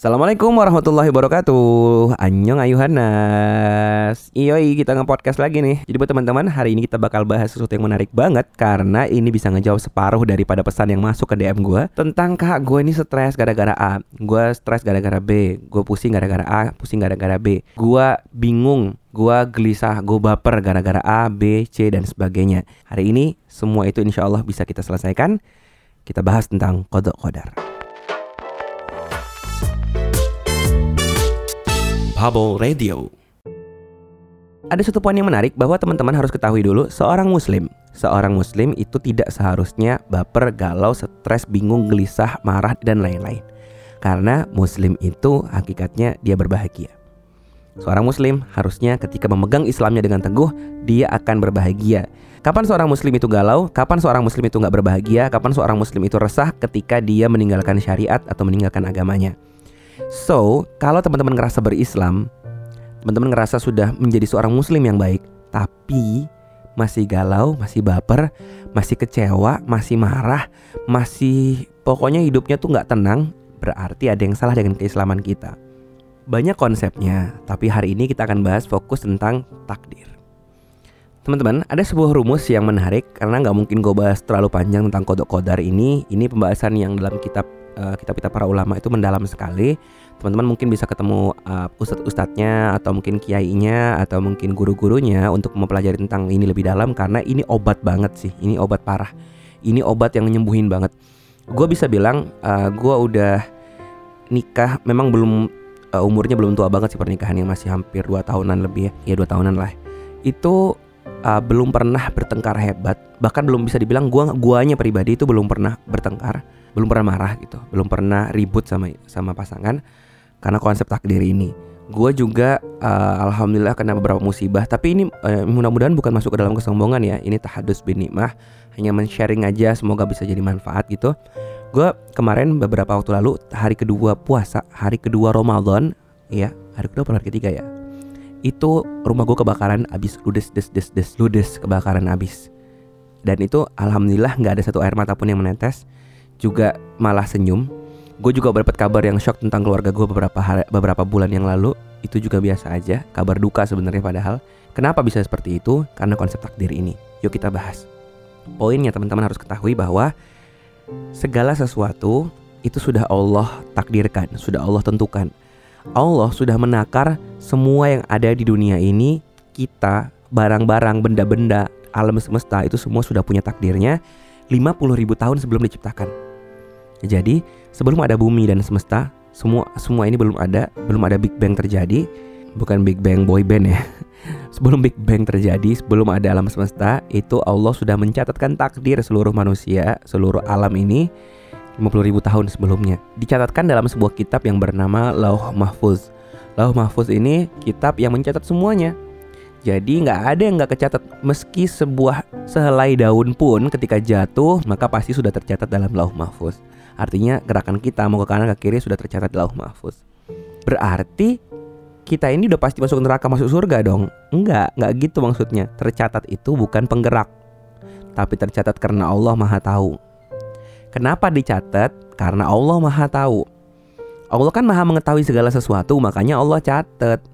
Assalamualaikum warahmatullahi wabarakatuh. Annyeong ayuhanas Iyoi kita nge-podcast lagi nih. Jadi buat teman-teman hari ini kita bakal bahas sesuatu yang menarik banget Karena ini bisa ngejawab separuh daripada pesan yang masuk ke DM gue Tentang kak gue ini stres gara-gara A Gue stres gara-gara B Gue pusing gara-gara A Pusing gara-gara B Gue bingung Gue gelisah, gue baper gara-gara A, B, C, dan sebagainya. Hari ini semua itu insya Allah bisa kita selesaikan. Kita bahas tentang kodok kodar Bubble Radio. Ada satu poin yang menarik bahwa teman-teman harus ketahui dulu seorang muslim. Seorang muslim itu tidak seharusnya baper, galau, stres, bingung, gelisah, marah, dan lain-lain. Karena muslim itu hakikatnya dia berbahagia. Seorang muslim harusnya ketika memegang Islamnya dengan teguh, dia akan berbahagia. Kapan seorang muslim itu galau? Kapan seorang muslim itu nggak berbahagia? Kapan seorang muslim itu resah ketika dia meninggalkan syariat atau meninggalkan agamanya? So, kalau teman-teman ngerasa berislam, teman-teman ngerasa sudah menjadi seorang muslim yang baik, tapi masih galau, masih baper, masih kecewa, masih marah, masih pokoknya hidupnya tuh nggak tenang, berarti ada yang salah dengan keislaman kita. Banyak konsepnya, tapi hari ini kita akan bahas fokus tentang takdir. Teman-teman, ada sebuah rumus yang menarik karena nggak mungkin gue bahas terlalu panjang tentang kodok kodar ini. Ini pembahasan yang dalam kitab uh, kitab-kitab para ulama itu mendalam sekali. Teman-teman mungkin bisa ketemu uh, ustadz-ustadznya atau mungkin kiainya atau mungkin guru-gurunya untuk mempelajari tentang ini lebih dalam karena ini obat banget sih. Ini obat parah. Ini obat yang nyembuhin banget. Gue bisa bilang uh, gue udah nikah memang belum uh, umurnya belum tua banget sih pernikahan yang masih hampir 2 tahunan lebih ya. Ya 2 tahunan lah. Itu uh, belum pernah bertengkar hebat. Bahkan belum bisa dibilang gua guanya pribadi itu belum pernah bertengkar belum pernah marah gitu. Belum pernah ribut sama sama pasangan karena konsep takdir ini. Gue juga uh, alhamdulillah kena beberapa musibah. Tapi ini uh, mudah-mudahan bukan masuk ke dalam kesombongan ya. Ini tahadus bin nikmah. Hanya men-sharing aja semoga bisa jadi manfaat gitu. Gue kemarin beberapa waktu lalu hari kedua puasa hari kedua Ramadan ya hari kedua atau hari ketiga ya. Itu rumah gue kebakaran abis ludes des des des ludes kebakaran abis dan itu alhamdulillah nggak ada satu air mata pun yang menetes juga malah senyum. Gue juga dapat kabar yang shock tentang keluarga gue beberapa hari, beberapa bulan yang lalu. Itu juga biasa aja, kabar duka sebenarnya padahal. Kenapa bisa seperti itu? Karena konsep takdir ini. Yuk kita bahas. Poinnya teman-teman harus ketahui bahwa segala sesuatu itu sudah Allah takdirkan, sudah Allah tentukan. Allah sudah menakar semua yang ada di dunia ini, kita, barang-barang, benda-benda, alam semesta itu semua sudah punya takdirnya 50 ribu tahun sebelum diciptakan. Jadi sebelum ada bumi dan semesta, semua semua ini belum ada, belum ada Big Bang terjadi, bukan Big Bang boy band ya. Sebelum Big Bang terjadi, sebelum ada alam semesta, itu Allah sudah mencatatkan takdir seluruh manusia, seluruh alam ini 50 ribu tahun sebelumnya. Dicatatkan dalam sebuah kitab yang bernama Lauh Mahfuz. Lauh Mahfuz ini kitab yang mencatat semuanya. Jadi nggak ada yang nggak kecatat meski sebuah sehelai daun pun ketika jatuh maka pasti sudah tercatat dalam Lauh Mahfuz. Artinya gerakan kita mau ke kanan ke kiri sudah tercatat di lauh mahfuz. Berarti kita ini udah pasti masuk neraka masuk surga dong? Enggak, enggak gitu maksudnya. Tercatat itu bukan penggerak, tapi tercatat karena Allah Maha Tahu. Kenapa dicatat? Karena Allah Maha Tahu. Allah kan Maha mengetahui segala sesuatu, makanya Allah catat.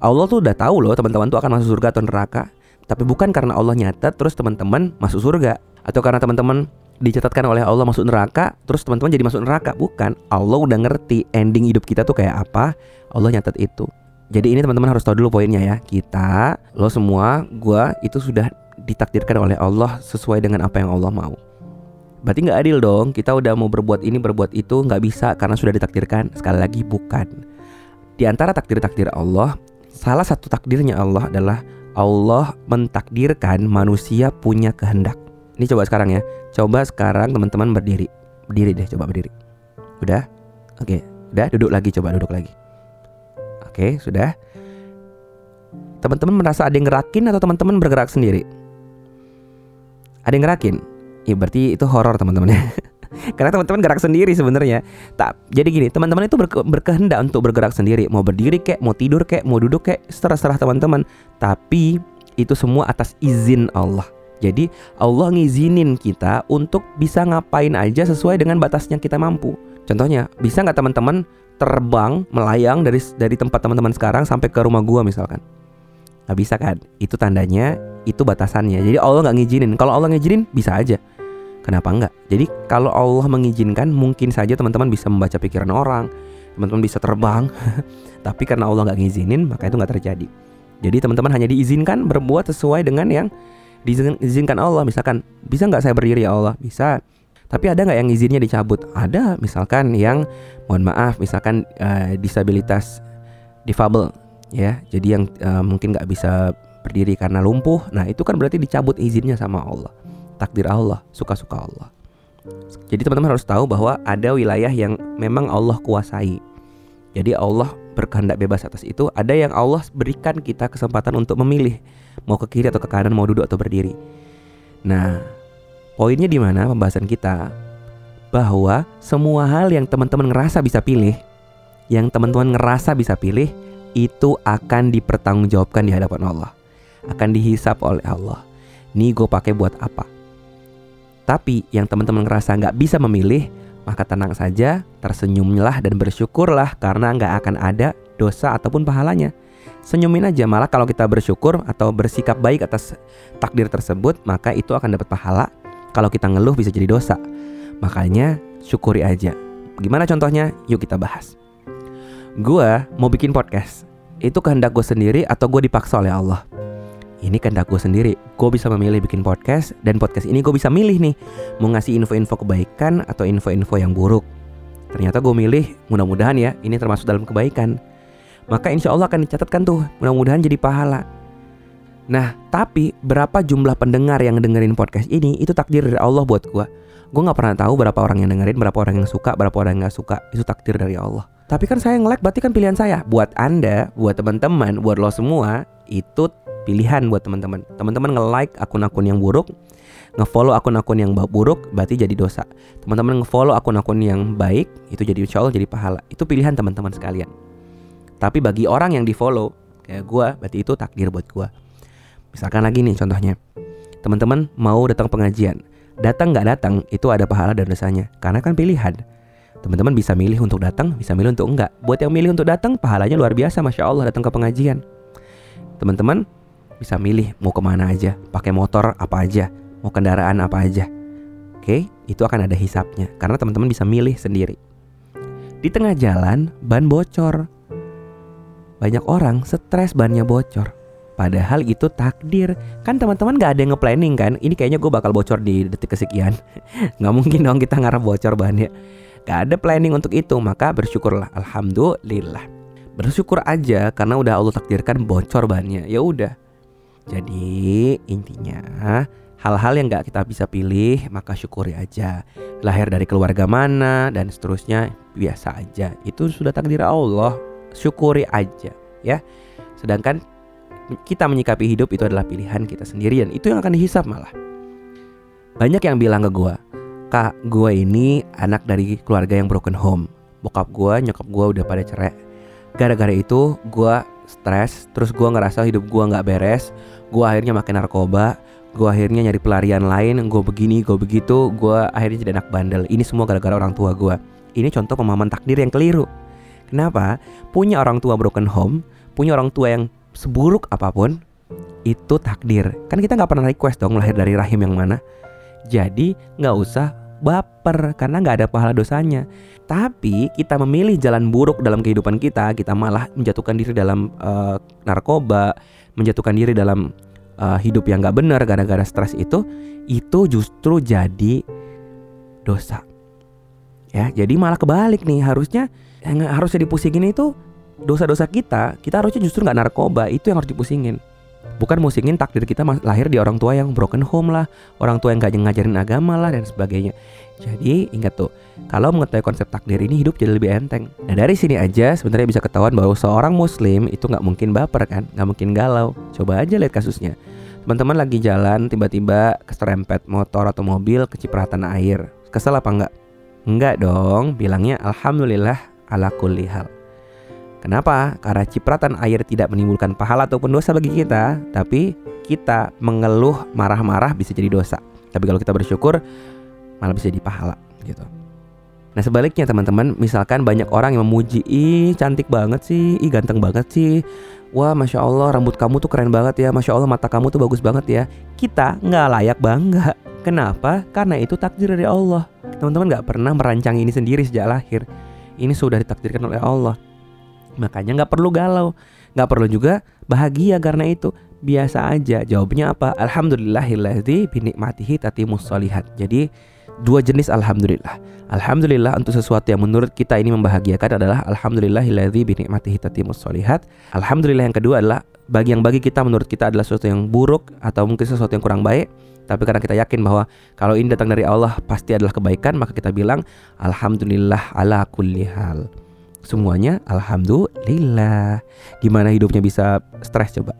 Allah tuh udah tahu loh teman-teman tuh akan masuk surga atau neraka. Tapi bukan karena Allah nyatet terus teman-teman masuk surga atau karena teman-teman dicatatkan oleh Allah masuk neraka, terus teman-teman jadi masuk neraka. Bukan, Allah udah ngerti ending hidup kita tuh kayak apa. Allah nyatet itu. Jadi ini teman-teman harus tahu dulu poinnya ya. Kita, lo semua, gua itu sudah ditakdirkan oleh Allah sesuai dengan apa yang Allah mau. Berarti nggak adil dong. Kita udah mau berbuat ini, berbuat itu, nggak bisa karena sudah ditakdirkan. Sekali lagi bukan. Di antara takdir-takdir Allah, salah satu takdirnya Allah adalah Allah mentakdirkan manusia punya kehendak. Ini coba sekarang ya. Coba sekarang teman-teman berdiri. Berdiri deh, coba berdiri. Udah? Oke, udah duduk lagi coba duduk lagi. Oke, sudah. Teman-teman merasa ada yang ngerakin atau teman-teman bergerak sendiri? Ada yang ngerakin? Ya berarti itu horor teman-teman ya. Karena teman-teman gerak sendiri sebenarnya. Tak. Jadi gini, teman-teman itu berke, berkehendak untuk bergerak sendiri, mau berdiri kek, mau tidur kek, mau duduk kek, serah-serah teman-teman. Tapi itu semua atas izin Allah. Jadi Allah ngizinin kita untuk bisa ngapain aja sesuai dengan batasnya kita mampu. Contohnya, bisa nggak teman-teman terbang melayang dari dari tempat teman-teman sekarang sampai ke rumah gua misalkan? Nggak bisa kan? Itu tandanya itu batasannya. Jadi Allah nggak ngizinin. Kalau Allah ngizinin bisa aja. Kenapa enggak jadi kalau Allah mengizinkan mungkin saja teman-teman bisa membaca pikiran orang teman-teman bisa terbang. Tapi karena Allah nggak ngizinin maka itu nggak terjadi. Jadi teman-teman hanya diizinkan berbuat sesuai dengan yang diizinkan Allah misalkan bisa nggak saya berdiri ya Allah bisa tapi ada nggak yang izinnya dicabut? Ada, misalkan yang mohon maaf, misalkan uh, disabilitas difabel, ya. Jadi yang uh, mungkin nggak bisa berdiri karena lumpuh. Nah itu kan berarti dicabut izinnya sama Allah, takdir Allah, suka-suka Allah. Jadi teman-teman harus tahu bahwa ada wilayah yang memang Allah kuasai. Jadi Allah berkehendak bebas atas itu. Ada yang Allah berikan kita kesempatan untuk memilih mau ke kiri atau ke kanan, mau duduk atau berdiri. Nah, Poinnya di mana pembahasan kita bahwa semua hal yang teman-teman ngerasa bisa pilih, yang teman-teman ngerasa bisa pilih itu akan dipertanggungjawabkan di hadapan Allah, akan dihisap oleh Allah. Nih gue pakai buat apa? Tapi yang teman-teman ngerasa nggak bisa memilih, maka tenang saja, tersenyumlah dan bersyukurlah karena nggak akan ada dosa ataupun pahalanya. Senyumin aja malah kalau kita bersyukur atau bersikap baik atas takdir tersebut, maka itu akan dapat pahala kalau kita ngeluh bisa jadi dosa. Makanya syukuri aja. Gimana contohnya? Yuk kita bahas. Gua mau bikin podcast. Itu kehendak gue sendiri atau gue dipaksa oleh Allah? Ini kehendak gue sendiri. Gue bisa memilih bikin podcast dan podcast ini gue bisa milih nih mau ngasih info-info kebaikan atau info-info yang buruk. Ternyata gue milih mudah-mudahan ya ini termasuk dalam kebaikan. Maka insya Allah akan dicatatkan tuh mudah-mudahan jadi pahala. Nah, tapi berapa jumlah pendengar yang dengerin podcast ini itu takdir dari Allah buat gue. Gue nggak pernah tahu berapa orang yang dengerin, berapa orang yang suka, berapa orang yang nggak suka. Itu takdir dari Allah. Tapi kan saya nge-like berarti kan pilihan saya. Buat Anda, buat teman-teman, buat lo semua, itu pilihan buat teman-teman. Teman-teman nge-like akun-akun yang buruk, nge-follow akun-akun yang buruk berarti jadi dosa. Teman-teman nge-follow akun-akun yang baik, itu jadi insya Allah jadi pahala. Itu pilihan teman-teman sekalian. Tapi bagi orang yang di-follow, kayak gue, berarti itu takdir buat gue. Misalkan lagi nih contohnya, teman-teman mau datang pengajian, datang nggak datang itu ada pahala dan dosanya, karena kan pilihan. Teman-teman bisa milih untuk datang, bisa milih untuk enggak. Buat yang milih untuk datang, pahalanya luar biasa, masya Allah datang ke pengajian. Teman-teman bisa milih mau ke mana aja, pakai motor apa aja, mau kendaraan apa aja. Oke, itu akan ada hisapnya, karena teman-teman bisa milih sendiri. Di tengah jalan, ban bocor. Banyak orang stres bannya bocor. Padahal itu takdir. Kan teman-teman gak ada yang nge-planning kan? Ini kayaknya gue bakal bocor di detik kesekian. Gak mungkin dong kita ngarep bocor bahannya Gak ada planning untuk itu Maka bersyukurlah. Alhamdulillah. Bersyukur aja karena udah Allah takdirkan bocor bahannya Ya udah. Jadi intinya Hal-hal yang gak kita bisa pilih Maka syukuri aja. Lahir dari keluarga mana Dan seterusnya Biasa aja. Itu sudah takdir Allah Syukuri aja ya Sedangkan kita menyikapi hidup itu adalah pilihan kita sendiri dan itu yang akan dihisap malah. Banyak yang bilang ke gue, kak gue ini anak dari keluarga yang broken home. Bokap gue, nyokap gue udah pada cerai. Gara-gara itu gue stres, terus gue ngerasa hidup gue nggak beres. Gue akhirnya makin narkoba, gue akhirnya nyari pelarian lain, gue begini, gue begitu, gue akhirnya jadi anak bandel. Ini semua gara-gara orang tua gue. Ini contoh pemahaman takdir yang keliru. Kenapa? Punya orang tua broken home, punya orang tua yang seburuk apa pun itu takdir. Kan kita nggak pernah request dong lahir dari rahim yang mana. Jadi nggak usah baper karena nggak ada pahala dosanya. Tapi kita memilih jalan buruk dalam kehidupan kita, kita malah menjatuhkan diri dalam uh, narkoba, menjatuhkan diri dalam uh, hidup yang nggak benar gara-gara stres itu, itu justru jadi dosa. Ya, jadi malah kebalik nih harusnya yang harusnya dipusingin itu dosa-dosa kita, kita harusnya justru nggak narkoba, itu yang harus dipusingin. Bukan musingin takdir kita lahir di orang tua yang broken home lah, orang tua yang gak ngajarin agama lah dan sebagainya. Jadi ingat tuh, kalau mengetahui konsep takdir ini hidup jadi lebih enteng. Nah dari sini aja sebenarnya bisa ketahuan bahwa seorang muslim itu nggak mungkin baper kan, nggak mungkin galau. Coba aja lihat kasusnya. Teman-teman lagi jalan tiba-tiba keserempet motor atau mobil kecipratan air. Kesel apa enggak? Enggak dong, bilangnya alhamdulillah ala kulli hal. Kenapa? Karena cipratan air tidak menimbulkan pahala ataupun dosa bagi kita, tapi kita mengeluh marah-marah bisa jadi dosa. Tapi kalau kita bersyukur malah bisa jadi pahala gitu. Nah sebaliknya teman-teman, misalkan banyak orang yang memuji, ih cantik banget sih, ih ganteng banget sih, wah masya Allah rambut kamu tuh keren banget ya, masya Allah mata kamu tuh bagus banget ya. Kita nggak layak bangga. Kenapa? Karena itu takdir dari Allah. Teman-teman nggak pernah merancang ini sendiri sejak lahir. Ini sudah ditakdirkan oleh Allah. Makanya nggak perlu galau, nggak perlu juga bahagia karena itu. Biasa aja. Jawabnya apa? Alhamdulillahilladzi binikmatihi tatimus solihat. Jadi dua jenis alhamdulillah. Alhamdulillah untuk sesuatu yang menurut kita ini membahagiakan adalah alhamdulillahilladzi bi ni'matihi tatimmus solihat. Alhamdulillah yang kedua adalah bagi yang bagi kita menurut kita adalah sesuatu yang buruk atau mungkin sesuatu yang kurang baik, tapi karena kita yakin bahwa kalau ini datang dari Allah pasti adalah kebaikan, maka kita bilang alhamdulillah ala kulli hal. Semuanya alhamdulillah. Gimana hidupnya bisa stres coba?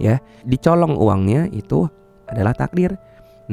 Ya, dicolong uangnya itu adalah takdir.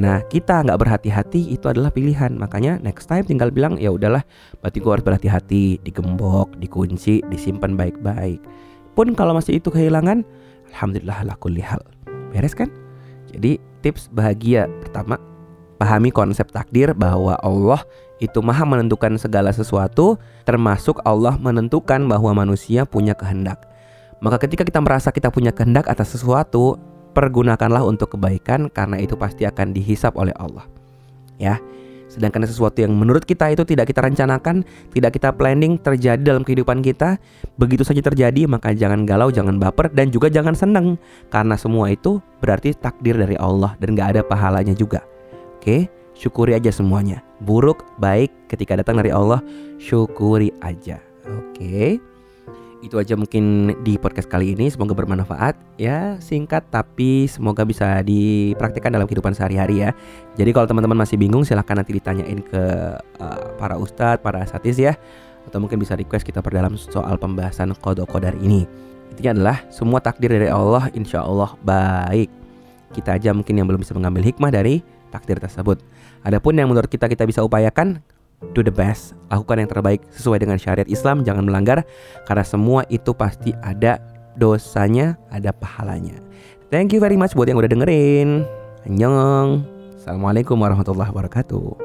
Nah kita nggak berhati-hati itu adalah pilihan Makanya next time tinggal bilang ya udahlah Berarti gue harus berhati-hati Digembok, dikunci, disimpan baik-baik Pun kalau masih itu kehilangan Alhamdulillah lah hal Beres kan? Jadi tips bahagia Pertama Pahami konsep takdir bahwa Allah itu maha menentukan segala sesuatu Termasuk Allah menentukan bahwa manusia punya kehendak Maka ketika kita merasa kita punya kehendak atas sesuatu pergunakanlah untuk kebaikan karena itu pasti akan dihisap oleh Allah. Ya. Sedangkan sesuatu yang menurut kita itu tidak kita rencanakan, tidak kita planning terjadi dalam kehidupan kita, begitu saja terjadi maka jangan galau, jangan baper dan juga jangan senang karena semua itu berarti takdir dari Allah dan gak ada pahalanya juga. Oke, syukuri aja semuanya. Buruk, baik ketika datang dari Allah, syukuri aja. Oke itu aja mungkin di podcast kali ini. Semoga bermanfaat ya. Singkat tapi semoga bisa dipraktikkan dalam kehidupan sehari-hari ya. Jadi kalau teman-teman masih bingung silahkan nanti ditanyain ke uh, para ustadz para asatis ya. Atau mungkin bisa request kita perdalam soal pembahasan kodok kodar ini. Intinya adalah semua takdir dari Allah insya Allah baik. Kita aja mungkin yang belum bisa mengambil hikmah dari takdir tersebut. Adapun yang menurut kita kita bisa upayakan do the best, lakukan yang terbaik sesuai dengan syariat Islam, jangan melanggar karena semua itu pasti ada dosanya, ada pahalanya. Thank you very much buat yang udah dengerin. Annyeong. Assalamualaikum warahmatullahi wabarakatuh.